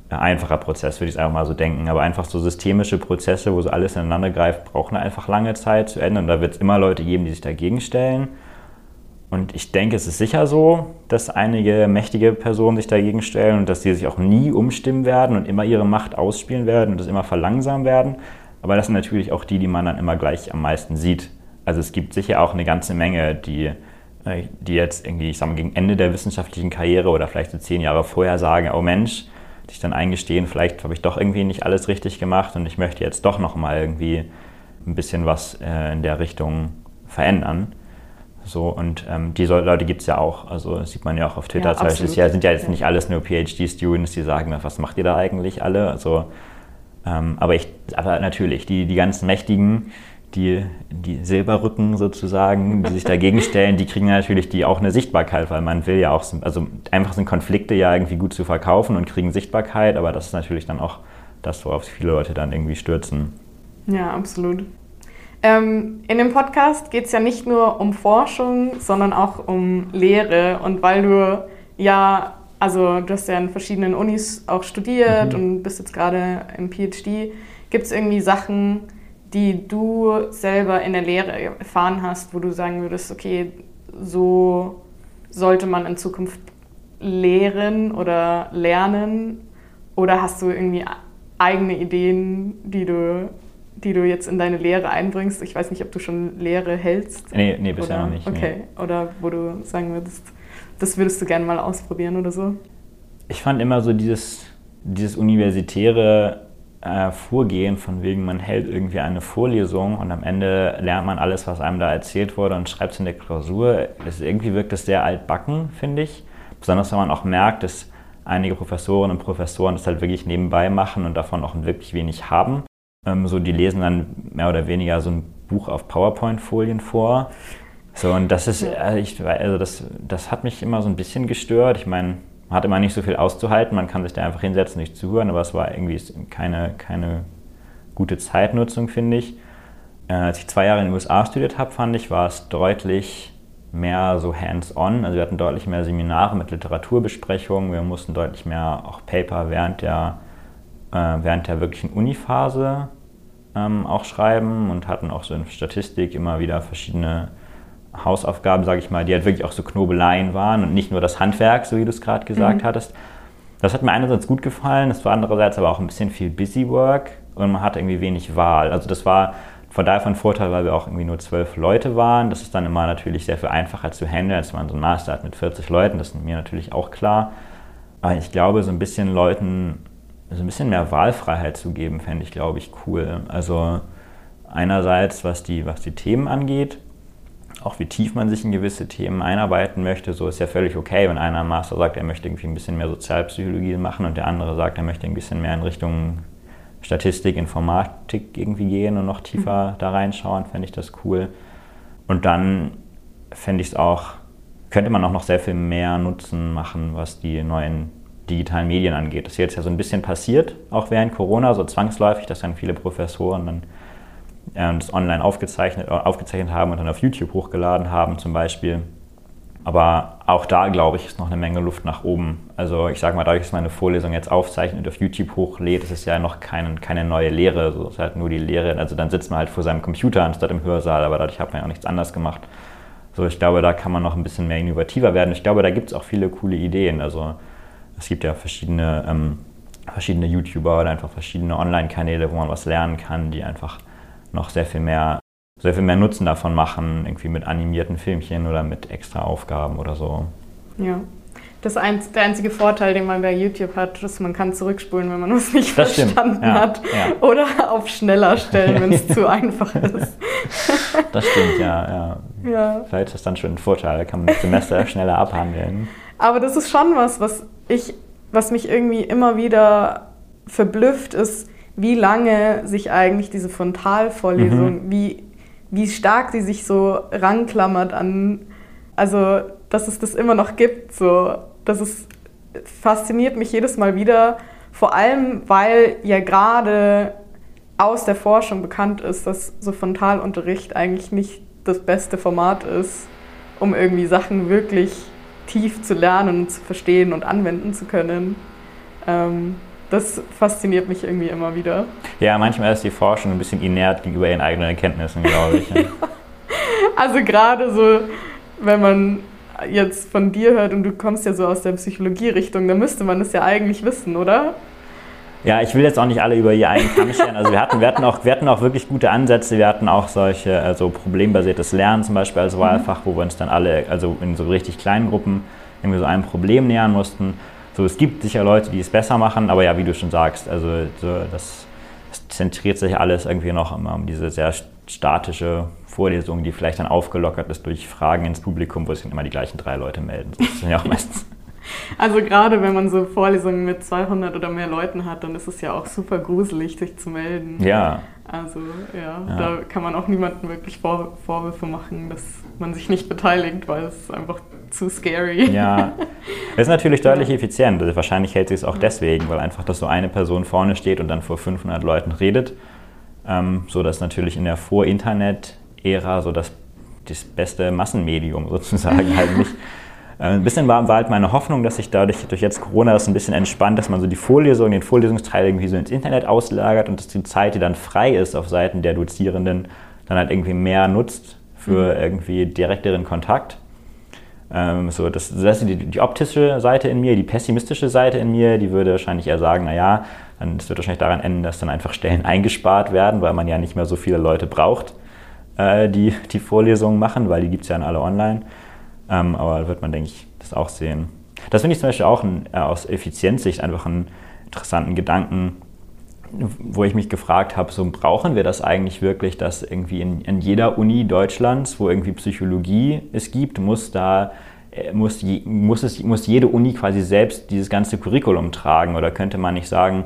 einfacher Prozess, würde ich es einfach mal so denken. Aber einfach so systemische Prozesse, wo so alles ineinander greift, brauchen einfach lange Zeit zu ändern. Da wird es immer Leute geben, die sich dagegen stellen. Und ich denke, es ist sicher so, dass einige mächtige Personen sich dagegen stellen und dass sie sich auch nie umstimmen werden und immer ihre Macht ausspielen werden und das immer verlangsamen werden. Aber das sind natürlich auch die, die man dann immer gleich am meisten sieht. Also es gibt sicher auch eine ganze Menge, die, äh, die jetzt irgendwie, ich sag mal, gegen Ende der wissenschaftlichen Karriere oder vielleicht so zehn Jahre vorher sagen, oh Mensch, sich dann eingestehen, vielleicht habe ich doch irgendwie nicht alles richtig gemacht und ich möchte jetzt doch noch mal irgendwie ein bisschen was äh, in der Richtung verändern. So, und ähm, diese Leute gibt es ja auch. Also das sieht man ja auch auf Twitter ja, zum Beispiel. Es sind ja jetzt nicht alles nur PhD-Students, die sagen, was macht ihr da eigentlich alle? Also, ähm, aber, ich, aber natürlich, die, die ganzen Mächtigen, die, die Silberrücken sozusagen, die sich dagegen stellen, die kriegen natürlich die auch eine Sichtbarkeit, weil man will ja auch, also einfach sind Konflikte ja irgendwie gut zu verkaufen und kriegen Sichtbarkeit, aber das ist natürlich dann auch das, worauf viele Leute dann irgendwie stürzen. Ja, absolut. Ähm, in dem Podcast geht es ja nicht nur um Forschung, sondern auch um Lehre. Und weil du ja, also du hast ja in verschiedenen Unis auch studiert mhm. und bist jetzt gerade im PhD, gibt es irgendwie Sachen, die du selber in der Lehre erfahren hast, wo du sagen würdest, okay, so sollte man in Zukunft lehren oder lernen? Oder hast du irgendwie eigene Ideen, die du, die du jetzt in deine Lehre einbringst? Ich weiß nicht, ob du schon Lehre hältst. Nee, nee bisher oder, noch nicht. Okay, nee. oder wo du sagen würdest, das würdest du gerne mal ausprobieren oder so? Ich fand immer so dieses, dieses Universitäre äh, Vorgehen, von wegen man hält irgendwie eine Vorlesung und am Ende lernt man alles, was einem da erzählt wurde und schreibt es in der Klausur. Das, irgendwie wirkt das sehr altbacken, finde ich. Besonders wenn man auch merkt, dass einige Professorinnen und Professoren das halt wirklich nebenbei machen und davon auch wirklich wenig haben. Ähm, so, die lesen dann mehr oder weniger so ein Buch auf PowerPoint-Folien vor. So, und das ist, also, ich, also das, das hat mich immer so ein bisschen gestört. Ich meine, man hat immer nicht so viel auszuhalten, man kann sich da einfach hinsetzen, nicht zuhören, aber es war irgendwie keine, keine gute Zeitnutzung, finde ich. Äh, als ich zwei Jahre in den USA studiert habe, fand ich, war es deutlich mehr so hands-on. Also wir hatten deutlich mehr Seminare mit Literaturbesprechungen, wir mussten deutlich mehr auch Paper während der, während der wirklichen Uniphase ähm, auch schreiben und hatten auch so in Statistik immer wieder verschiedene Hausaufgaben, sage ich mal, die halt wirklich auch so Knobeleien waren und nicht nur das Handwerk, so wie du es gerade gesagt mhm. hattest. Das hat mir einerseits gut gefallen, das war andererseits aber auch ein bisschen viel Busy Work und man hatte irgendwie wenig Wahl. Also das war von daher von Vorteil, weil wir auch irgendwie nur zwölf Leute waren. Das ist dann immer natürlich sehr viel einfacher zu handeln, als man so einen Master hat mit 40 Leuten. Das ist mir natürlich auch klar. Aber ich glaube, so ein bisschen Leuten so ein bisschen mehr Wahlfreiheit zu geben, fände ich, glaube ich, cool. Also einerseits, was die, was die Themen angeht, auch wie tief man sich in gewisse Themen einarbeiten möchte, so ist ja völlig okay, wenn einer im Master sagt, er möchte irgendwie ein bisschen mehr Sozialpsychologie machen und der andere sagt, er möchte ein bisschen mehr in Richtung Statistik, Informatik irgendwie gehen und noch tiefer mhm. da reinschauen, fände ich das cool. Und dann fände ich es auch, könnte man auch noch sehr viel mehr Nutzen machen, was die neuen digitalen Medien angeht. Das ist jetzt ja so ein bisschen passiert, auch während Corona, so zwangsläufig, dass dann viele Professoren dann äh, das online aufgezeichnet, äh, aufgezeichnet haben und dann auf YouTube hochgeladen haben zum Beispiel. Aber auch da, glaube ich, ist noch eine Menge Luft nach oben. Also ich sage mal, dadurch, dass meine Vorlesung jetzt aufzeichnet und auf YouTube hochlädt, ist es ja noch kein, keine neue Lehre. So ist halt nur die Lehre. Also dann sitzt man halt vor seinem Computer anstatt im Hörsaal, aber dadurch hat man ja auch nichts anderes gemacht. So, ich glaube, da kann man noch ein bisschen mehr innovativer werden. Ich glaube, da gibt es auch viele coole Ideen. Also es gibt ja verschiedene, ähm, verschiedene YouTuber oder einfach verschiedene Online-Kanäle, wo man was lernen kann, die einfach noch sehr viel mehr, sehr viel mehr Nutzen davon machen, irgendwie mit animierten Filmchen oder mit extra Aufgaben oder so. Ja. Das ein, der einzige Vorteil, den man bei YouTube hat, ist, man kann zurückspulen, wenn man was nicht das verstanden ja, hat. Ja. Oder auf schneller stellen, wenn es zu einfach ist. Das stimmt, ja, ja, ja. Vielleicht ist das dann schon ein Vorteil, da kann man das Semester schneller abhandeln. Aber das ist schon was, was ich, was mich irgendwie immer wieder verblüfft, ist, wie lange sich eigentlich diese Frontalvorlesung, mhm. wie, wie stark sie sich so ranklammert an, also dass es das immer noch gibt. So, das ist, fasziniert mich jedes Mal wieder, vor allem weil ja gerade aus der Forschung bekannt ist, dass so Frontalunterricht eigentlich nicht das beste Format ist, um irgendwie Sachen wirklich tief zu lernen und zu verstehen und anwenden zu können. Ähm, das fasziniert mich irgendwie immer wieder. Ja, manchmal ist die Forschung ein bisschen inert gegenüber ihren eigenen Erkenntnissen, glaube ich. ja. Also gerade so, wenn man jetzt von dir hört und du kommst ja so aus der Psychologie-Richtung, dann müsste man es ja eigentlich wissen, oder? Ja, ich will jetzt auch nicht alle über ihr einen Kamm stellen. Also wir hatten, wir, hatten auch, wir hatten auch wirklich gute Ansätze. Wir hatten auch solche, also problembasiertes Lernen zum Beispiel als Wahlfach, wo wir uns dann alle, also in so richtig kleinen Gruppen irgendwie so einem Problem nähern mussten. So, es gibt sicher Leute, die es besser machen, aber ja, wie du schon sagst, also so, das, das zentriert sich alles irgendwie noch immer um diese sehr statische Vorlesung, die vielleicht dann aufgelockert ist durch Fragen ins Publikum, wo sich dann immer die gleichen drei Leute melden. Das sind ja auch meistens also gerade wenn man so Vorlesungen mit 200 oder mehr Leuten hat, dann ist es ja auch super gruselig, sich zu melden. Ja. Also ja, ja. da kann man auch niemandem wirklich Vor Vorwürfe machen, dass man sich nicht beteiligt, weil es einfach zu scary. Ja, es ist natürlich deutlich effizient. Also wahrscheinlich hält sich es auch deswegen, weil einfach, dass so eine Person vorne steht und dann vor 500 Leuten redet. Ähm, so dass natürlich in der Vor-Internet-Ära so das, das beste Massenmedium sozusagen halt nicht äh, ein bisschen war, war halt meine Hoffnung, dass sich dadurch durch jetzt Corona das ein bisschen entspannt, dass man so die Vorlesung, den Vorlesungsteil irgendwie so ins Internet auslagert und dass die Zeit, die dann frei ist auf Seiten der Dozierenden, dann halt irgendwie mehr nutzt für mhm. irgendwie direkteren Kontakt. Ähm, so, das, das ist die, die, optische Seite in mir, die pessimistische Seite in mir, die würde wahrscheinlich eher sagen, naja, dann, das wird wahrscheinlich daran enden, dass dann einfach Stellen eingespart werden, weil man ja nicht mehr so viele Leute braucht, äh, die die Vorlesungen machen, weil die gibt es ja dann alle online. Ähm, aber da wird man, denke ich, das auch sehen. Das finde ich zum Beispiel auch ein, äh, aus Effizienzsicht einfach einen interessanten Gedanken. wo ich mich gefragt habe, so brauchen wir das eigentlich wirklich, dass irgendwie in, in jeder Uni Deutschlands, wo irgendwie Psychologie es gibt, muss da äh, muss, muss, es, muss jede Uni quasi selbst dieses ganze Curriculum tragen oder könnte man nicht sagen,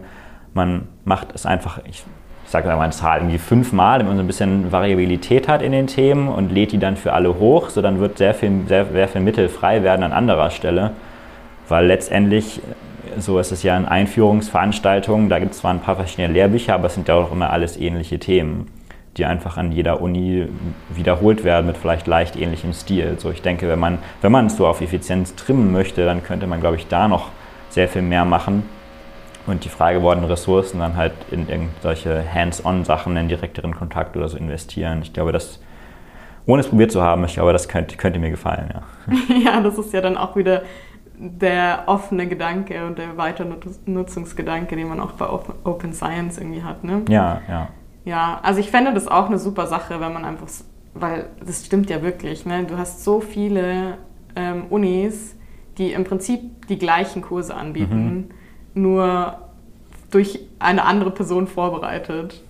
man macht es einfach, ich sage mal eine Zahl, irgendwie fünfmal, damit man so ein bisschen Variabilität hat in den Themen und lädt die dann für alle hoch, so dann wird sehr viel, sehr, sehr viel Mittel frei werden an anderer Stelle, weil letztendlich so ist es ja in Einführungsveranstaltungen, da gibt es zwar ein paar verschiedene Lehrbücher, aber es sind ja auch immer alles ähnliche Themen, die einfach an jeder Uni wiederholt werden mit vielleicht leicht ähnlichem Stil. So ich denke, wenn man, wenn man es so auf Effizienz trimmen möchte, dann könnte man, glaube ich, da noch sehr viel mehr machen und die frei gewordenen Ressourcen dann halt in irgendwelche Hands-on-Sachen, in direkteren Kontakt oder so investieren. Ich glaube, das, ohne es probiert zu haben, ich glaube, das könnte, könnte mir gefallen, ja. ja, das ist ja dann auch wieder der offene Gedanke und der Weiternutzungsgedanke, den man auch bei Open Science irgendwie hat. Ne? Ja, ja. Ja, also ich fände das auch eine super Sache, wenn man einfach, weil das stimmt ja wirklich, ne? du hast so viele ähm, Unis, die im Prinzip die gleichen Kurse anbieten, mhm. Nur durch eine andere Person vorbereitet.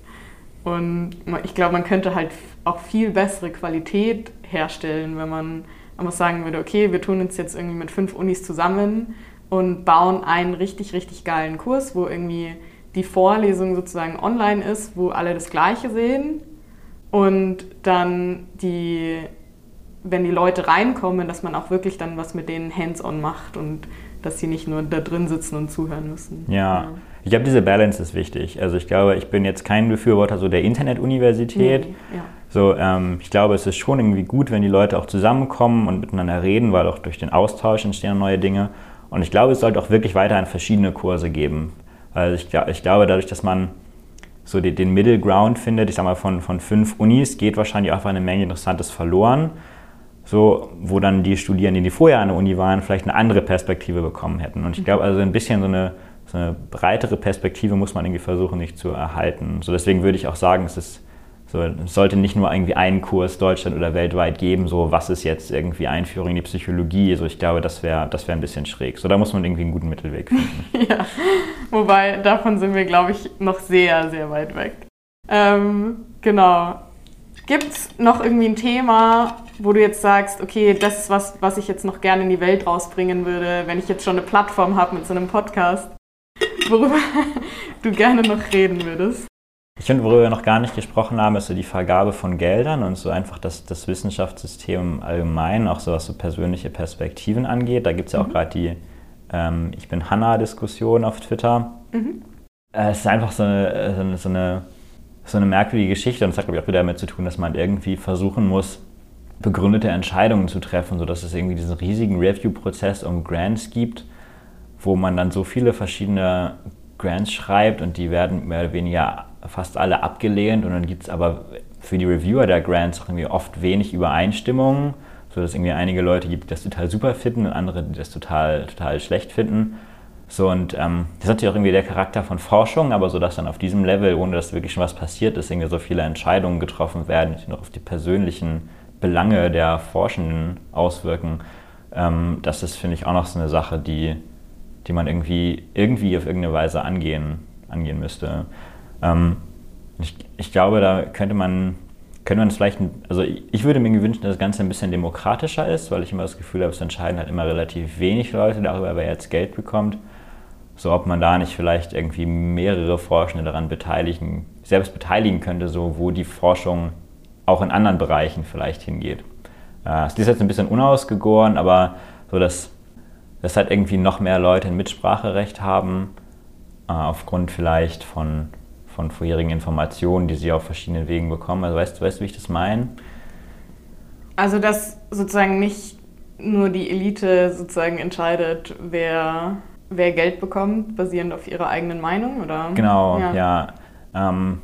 Und ich glaube, man könnte halt auch viel bessere Qualität herstellen, wenn man muss sagen würde, okay, wir tun uns jetzt irgendwie mit fünf Unis zusammen und bauen einen richtig, richtig geilen Kurs, wo irgendwie die Vorlesung sozusagen online ist, wo alle das Gleiche sehen und dann die, wenn die Leute reinkommen, dass man auch wirklich dann was mit denen hands-on macht und dass sie nicht nur da drin sitzen und zuhören müssen. Ja. ja. Ich glaube, diese Balance ist wichtig. Also ich glaube, ich bin jetzt kein Befürworter so der Internetuniversität. Nee, ja. So, ähm, ich glaube, es ist schon irgendwie gut, wenn die Leute auch zusammenkommen und miteinander reden, weil auch durch den Austausch entstehen neue Dinge. Und ich glaube, es sollte auch wirklich weiterhin verschiedene Kurse geben. Weil ich, ich glaube, dadurch, dass man so den, den Middle Ground findet, ich sag mal, von, von fünf Unis geht wahrscheinlich auch eine Menge Interessantes verloren. So, wo dann die Studierenden, die vorher an der Uni waren, vielleicht eine andere Perspektive bekommen hätten. Und ich glaube, also ein bisschen so eine so eine breitere Perspektive muss man irgendwie versuchen, nicht zu erhalten. So deswegen würde ich auch sagen, es ist so, es sollte nicht nur irgendwie einen Kurs Deutschland oder weltweit geben, so was ist jetzt irgendwie Einführung in die Psychologie. Also ich glaube, das wäre das wär ein bisschen schräg. So, da muss man irgendwie einen guten Mittelweg finden. ja, wobei davon sind wir, glaube ich, noch sehr, sehr weit weg. Ähm, genau. Gibt es noch irgendwie ein Thema, wo du jetzt sagst, okay, das ist was, was ich jetzt noch gerne in die Welt rausbringen würde, wenn ich jetzt schon eine Plattform habe mit so einem Podcast? worüber du gerne noch reden würdest? Ich finde, worüber wir noch gar nicht gesprochen haben, ist so die Vergabe von Geldern und so einfach das, das Wissenschaftssystem allgemein, auch so was so persönliche Perspektiven angeht. Da gibt es ja auch mhm. gerade die ähm, Ich bin Hanna-Diskussion auf Twitter. Mhm. Äh, es ist einfach so eine, so eine, so eine, so eine merkwürdige Geschichte und es hat, glaube ich, auch wieder damit zu tun, dass man irgendwie versuchen muss, begründete Entscheidungen zu treffen, sodass es irgendwie diesen riesigen Review-Prozess um Grants gibt wo man dann so viele verschiedene Grants schreibt und die werden mehr oder weniger fast alle abgelehnt und dann gibt es aber für die Reviewer der Grants auch irgendwie oft wenig Übereinstimmungen, sodass es irgendwie einige Leute gibt, die das total super finden und andere, die das total, total schlecht finden. So, und ähm, das ist natürlich auch irgendwie der Charakter von Forschung, aber so, dass dann auf diesem Level, ohne dass wirklich schon was passiert ist, irgendwie so viele Entscheidungen getroffen werden, die noch auf die persönlichen Belange der Forschenden auswirken. Ähm, das ist, finde ich, auch noch so eine Sache, die, die man irgendwie, irgendwie auf irgendeine Weise angehen, angehen müsste. Ähm, ich, ich, glaube, da könnte man, könnte man es vielleicht, also ich würde mir wünschen, dass das Ganze ein bisschen demokratischer ist, weil ich immer das Gefühl habe, es entscheiden halt immer relativ wenig Leute darüber, wer jetzt Geld bekommt. So, ob man da nicht vielleicht irgendwie mehrere Forschende daran beteiligen, selbst beteiligen könnte, so wo die Forschung auch in anderen Bereichen vielleicht hingeht. Äh, es ist jetzt ein bisschen unausgegoren, aber so das dass halt irgendwie noch mehr Leute ein Mitspracherecht haben, äh, aufgrund vielleicht von, von vorherigen Informationen, die sie auf verschiedenen Wegen bekommen. Also weißt, weißt du, wie ich das meine? Also dass sozusagen nicht nur die Elite sozusagen entscheidet, wer, wer Geld bekommt, basierend auf ihrer eigenen Meinung, oder? Genau, ja. ja. Ähm,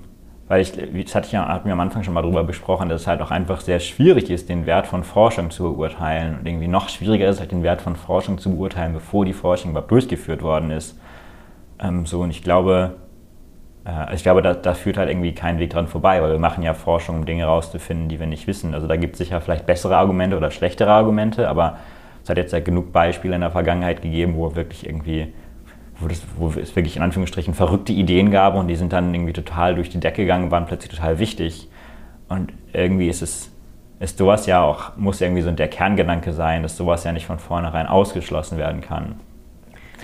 weil ich, das hatte ich ja, hatten wir am Anfang schon mal drüber besprochen, dass es halt auch einfach sehr schwierig ist, den Wert von Forschung zu beurteilen. Und irgendwie noch schwieriger ist halt den Wert von Forschung zu beurteilen, bevor die Forschung überhaupt durchgeführt worden ist. Ähm, so, und ich glaube, äh, ich glaube, da, da, führt halt irgendwie kein Weg dran vorbei, weil wir machen ja Forschung, um Dinge rauszufinden, die wir nicht wissen. Also da gibt es sicher vielleicht bessere Argumente oder schlechtere Argumente, aber es hat jetzt ja genug Beispiele in der Vergangenheit gegeben, wo wirklich irgendwie wo, das, wo es wirklich in Anführungsstrichen verrückte Ideen gab und die sind dann irgendwie total durch die Decke gegangen, waren plötzlich total wichtig. Und irgendwie ist es, ist sowas ja auch, muss irgendwie so der Kerngedanke sein, dass sowas ja nicht von vornherein ausgeschlossen werden kann.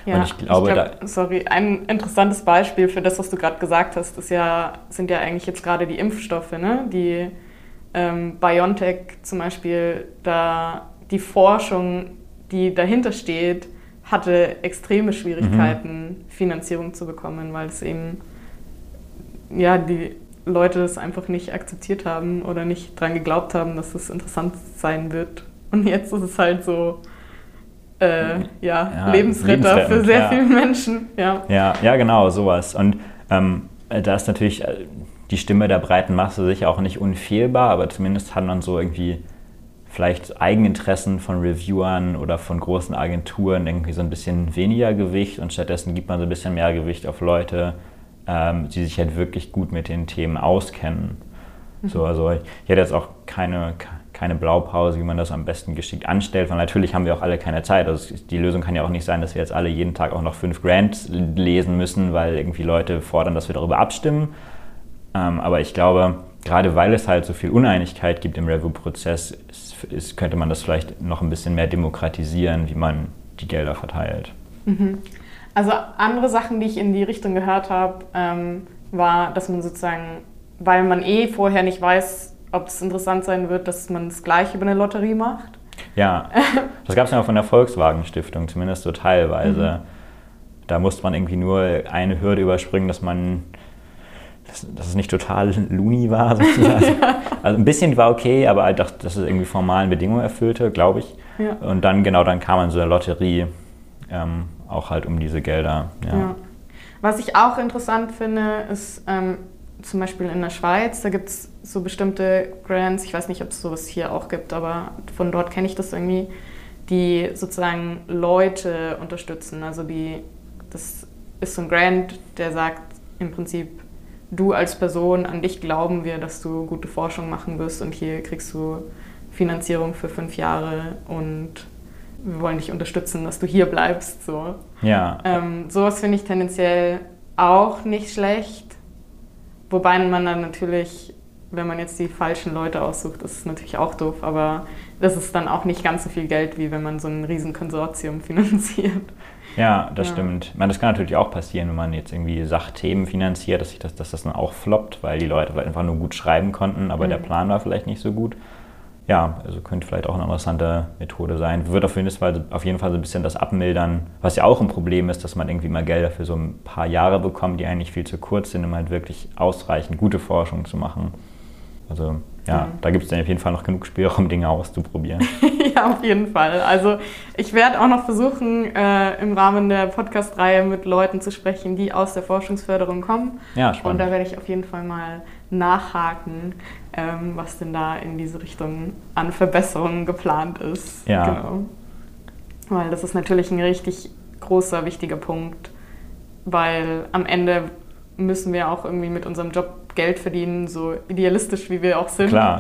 Ja, und ich glaube, ich glaub, sorry, ein interessantes Beispiel für das, was du gerade gesagt hast, ist ja, sind ja eigentlich jetzt gerade die Impfstoffe, ne? die ähm, BioNTech zum Beispiel, da die Forschung, die dahinter steht, hatte extreme Schwierigkeiten, mhm. Finanzierung zu bekommen, weil es eben, ja, die Leute es einfach nicht akzeptiert haben oder nicht dran geglaubt haben, dass es interessant sein wird. Und jetzt ist es halt so, äh, ja, ja, Lebensretter für sehr ja. viele Menschen. Ja. ja, ja, genau, sowas. Und ähm, da ist natürlich äh, die Stimme der breiten Masse sicher auch nicht unfehlbar, aber zumindest hat man so irgendwie vielleicht Eigeninteressen von Reviewern oder von großen Agenturen irgendwie so ein bisschen weniger Gewicht und stattdessen gibt man so ein bisschen mehr Gewicht auf Leute, ähm, die sich halt wirklich gut mit den Themen auskennen. Mhm. So, also ich, ich hätte jetzt auch keine, keine Blaupause, wie man das am besten geschickt anstellt, weil natürlich haben wir auch alle keine Zeit. Also die Lösung kann ja auch nicht sein, dass wir jetzt alle jeden Tag auch noch fünf Grants lesen müssen, weil irgendwie Leute fordern, dass wir darüber abstimmen. Ähm, aber ich glaube, gerade weil es halt so viel Uneinigkeit gibt im Review-Prozess, ist, könnte man das vielleicht noch ein bisschen mehr demokratisieren, wie man die Gelder verteilt. Mhm. Also andere Sachen, die ich in die Richtung gehört habe, ähm, war, dass man sozusagen, weil man eh vorher nicht weiß, ob es interessant sein wird, dass man es gleich über eine Lotterie macht. Ja, das gab es ja auch von der Volkswagen Stiftung, zumindest so teilweise. Mhm. Da musste man irgendwie nur eine Hürde überspringen, dass man dass, dass es nicht total loony war. ja. Also ein bisschen war okay, aber halt, dass, dass es irgendwie formalen Bedingungen erfüllte, glaube ich. Ja. Und dann, genau, dann kam man so eine Lotterie ähm, auch halt um diese Gelder. Ja. Was ich auch interessant finde, ist ähm, zum Beispiel in der Schweiz, da gibt es so bestimmte Grants, ich weiß nicht, ob es sowas hier auch gibt, aber von dort kenne ich das irgendwie, die sozusagen Leute unterstützen. Also die, das ist so ein Grant, der sagt im Prinzip, du als Person, an dich glauben wir, dass du gute Forschung machen wirst und hier kriegst du Finanzierung für fünf Jahre und wir wollen dich unterstützen, dass du hier bleibst. So. Ja. Ähm, sowas finde ich tendenziell auch nicht schlecht. Wobei man dann natürlich, wenn man jetzt die falschen Leute aussucht, das ist natürlich auch doof, aber das ist dann auch nicht ganz so viel Geld, wie wenn man so ein Riesenkonsortium finanziert. Ja, das ja. stimmt. Ich meine, das kann natürlich auch passieren, wenn man jetzt irgendwie Sachthemen finanziert, dass, sich das, dass das dann auch floppt, weil die Leute einfach nur gut schreiben konnten, aber mhm. der Plan war vielleicht nicht so gut. Ja, also könnte vielleicht auch eine interessante Methode sein. Wird auf jeden, Fall, auf jeden Fall so ein bisschen das abmildern, was ja auch ein Problem ist, dass man irgendwie mal Gelder für so ein paar Jahre bekommt, die eigentlich viel zu kurz sind, um halt wirklich ausreichend gute Forschung zu machen. Also ja, mhm. da gibt es dann auf jeden Fall noch genug Spielraum, Dinge auszuprobieren. ja, auf jeden Fall. Also ich werde auch noch versuchen, äh, im Rahmen der Podcast-Reihe mit Leuten zu sprechen, die aus der Forschungsförderung kommen. Ja, spannend. Und da werde ich auf jeden Fall mal nachhaken, ähm, was denn da in diese Richtung an Verbesserungen geplant ist. Ja. Genau. Weil das ist natürlich ein richtig großer, wichtiger Punkt, weil am Ende müssen wir auch irgendwie mit unserem Job Geld verdienen, so idealistisch wie wir auch sind. Klar.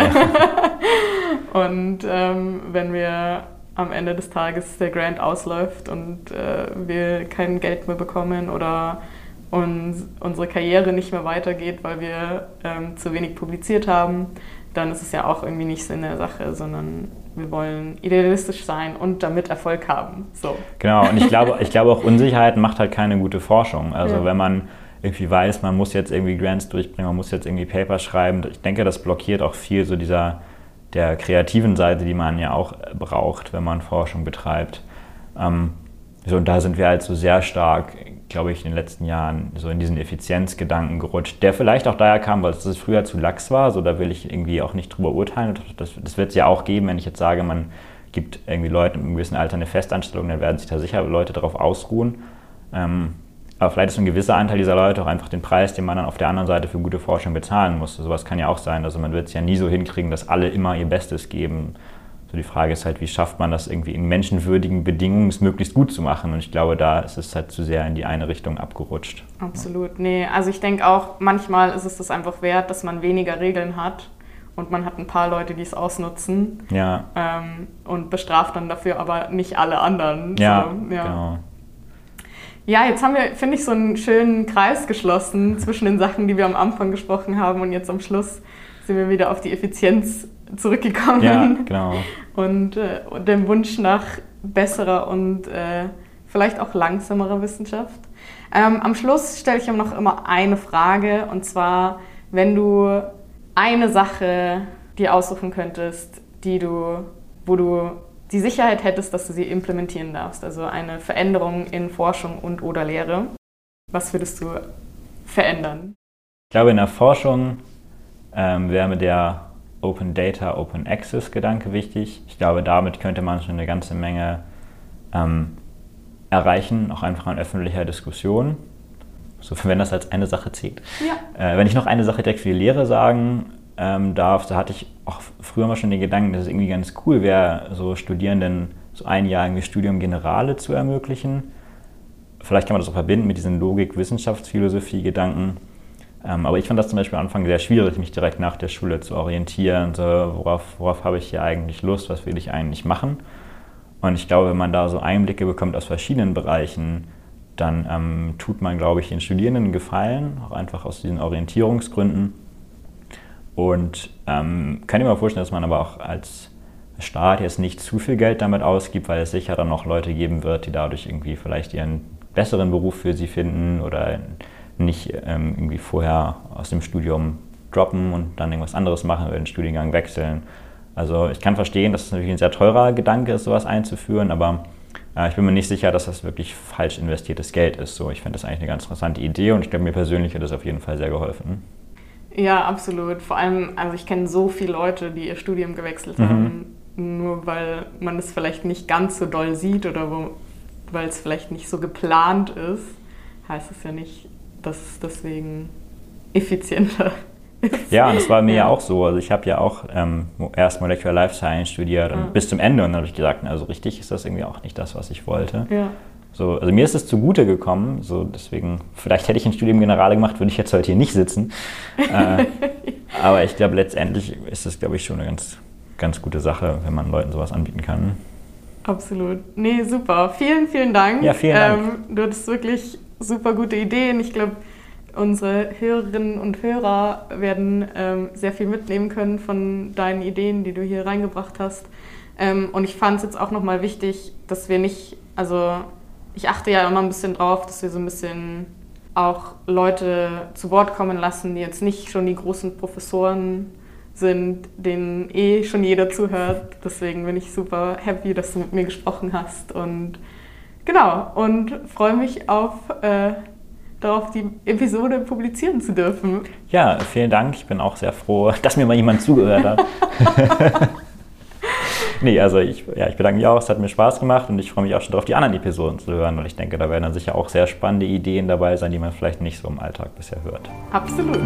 und ähm, wenn wir am Ende des Tages der Grant ausläuft und äh, wir kein Geld mehr bekommen oder uns, unsere Karriere nicht mehr weitergeht, weil wir ähm, zu wenig publiziert haben, dann ist es ja auch irgendwie nicht Sinn der Sache, sondern wir wollen idealistisch sein und damit Erfolg haben. So. Genau, und ich glaube, ich glaube auch Unsicherheit macht halt keine gute Forschung. Also ja. wenn man irgendwie weiß, man muss jetzt irgendwie Grants durchbringen, man muss jetzt irgendwie Paper schreiben. Ich denke, das blockiert auch viel so dieser der kreativen Seite, die man ja auch braucht, wenn man Forschung betreibt. Ähm, so, und da sind wir halt so sehr stark, glaube ich, in den letzten Jahren so in diesen Effizienzgedanken gerutscht, der vielleicht auch daher kam, weil es früher zu lax war. So, da will ich irgendwie auch nicht drüber urteilen. Das, das wird es ja auch geben, wenn ich jetzt sage, man gibt irgendwie Leuten im gewissen Alter eine Festanstellung, dann werden sich da sicher Leute darauf ausruhen. Ähm, aber vielleicht ist ein gewisser Anteil dieser Leute auch einfach den Preis, den man dann auf der anderen Seite für gute Forschung bezahlen muss. Sowas kann ja auch sein. Also man wird es ja nie so hinkriegen, dass alle immer ihr Bestes geben. So die Frage ist halt, wie schafft man das irgendwie in menschenwürdigen Bedingungen es möglichst gut zu machen? Und ich glaube, da ist es halt zu sehr in die eine Richtung abgerutscht. Absolut. Nee, also ich denke auch, manchmal ist es das einfach wert, dass man weniger Regeln hat und man hat ein paar Leute, die es ausnutzen. Ja. Ähm, und bestraft dann dafür aber nicht alle anderen. Ja, so, ja. genau. Ja, jetzt haben wir, finde ich, so einen schönen Kreis geschlossen zwischen den Sachen, die wir am Anfang gesprochen haben und jetzt am Schluss sind wir wieder auf die Effizienz zurückgekommen. Ja, genau. Und, äh, und dem Wunsch nach besserer und äh, vielleicht auch langsamerer Wissenschaft. Ähm, am Schluss stelle ich ihm noch immer eine Frage und zwar, wenn du eine Sache dir aussuchen könntest, die du, wo du die Sicherheit hättest, dass du sie implementieren darfst, also eine Veränderung in Forschung und oder Lehre, was würdest du verändern? Ich glaube, in der Forschung ähm, wäre mir der Open Data, Open Access Gedanke wichtig. Ich glaube, damit könnte man schon eine ganze Menge ähm, erreichen, auch einfach an öffentlicher Diskussion. So, wenn das als eine Sache zählt. Ja. Äh, wenn ich noch eine Sache direkt für die Lehre sagen ähm, darf, da hatte ich auch früher mal schon den Gedanken, dass es irgendwie ganz cool wäre, so Studierenden so ein Jahr irgendwie Studium Generale zu ermöglichen. Vielleicht kann man das auch verbinden mit diesen Logik-Wissenschaftsphilosophie-Gedanken. Ähm, aber ich fand das zum Beispiel am Anfang sehr schwierig, mich direkt nach der Schule zu orientieren. So, worauf, worauf habe ich hier eigentlich Lust? Was will ich eigentlich machen? Und ich glaube, wenn man da so Einblicke bekommt aus verschiedenen Bereichen, dann ähm, tut man, glaube ich, den Studierenden Gefallen, auch einfach aus diesen Orientierungsgründen. Und ähm, kann ich mir vorstellen, dass man aber auch als Staat jetzt nicht zu viel Geld damit ausgibt, weil es sicher dann noch Leute geben wird, die dadurch irgendwie vielleicht ihren besseren Beruf für sie finden oder nicht ähm, irgendwie vorher aus dem Studium droppen und dann irgendwas anderes machen oder den Studiengang wechseln. Also ich kann verstehen, dass es natürlich ein sehr teurer Gedanke ist, sowas einzuführen, aber äh, ich bin mir nicht sicher, dass das wirklich falsch investiertes Geld ist. So, ich finde das eigentlich eine ganz interessante Idee und ich glaube, mir persönlich hat das auf jeden Fall sehr geholfen. Ja, absolut. Vor allem, also ich kenne so viele Leute, die ihr Studium gewechselt mhm. haben, nur weil man es vielleicht nicht ganz so doll sieht oder weil es vielleicht nicht so geplant ist, heißt es ja nicht, dass es deswegen effizienter ist. Ja, und das war mir ja, ja auch so. Also ich habe ja auch ähm, erst Molecular Life Science studiert und ja. bis zum Ende und dann habe ich gesagt, also richtig ist das irgendwie auch nicht das, was ich wollte. Ja. So, also mir ist es zugute gekommen, so deswegen, vielleicht hätte ich ein Studium Generale gemacht, würde ich jetzt heute hier nicht sitzen. äh, aber ich glaube, letztendlich ist es, glaube ich, schon eine ganz, ganz gute Sache, wenn man Leuten sowas anbieten kann. Absolut. Nee, super. Vielen, vielen Dank. Ja, vielen Dank. Ähm, du hattest wirklich super gute Ideen. Ich glaube, unsere Hörerinnen und Hörer werden ähm, sehr viel mitnehmen können von deinen Ideen, die du hier reingebracht hast. Ähm, und ich fand es jetzt auch nochmal wichtig, dass wir nicht, also ich achte ja immer ein bisschen drauf, dass wir so ein bisschen auch Leute zu Wort kommen lassen, die jetzt nicht schon die großen Professoren sind, denen eh schon jeder zuhört. Deswegen bin ich super happy, dass du mit mir gesprochen hast und genau und freue mich auf äh, darauf, die Episode publizieren zu dürfen. Ja, vielen Dank. Ich bin auch sehr froh, dass mir mal jemand zugehört hat. nee, also ich, ja, ich bedanke mich auch, es hat mir Spaß gemacht und ich freue mich auch schon darauf, die anderen Episoden zu hören, weil ich denke, da werden dann sicher auch sehr spannende Ideen dabei sein, die man vielleicht nicht so im Alltag bisher hört. Absolut.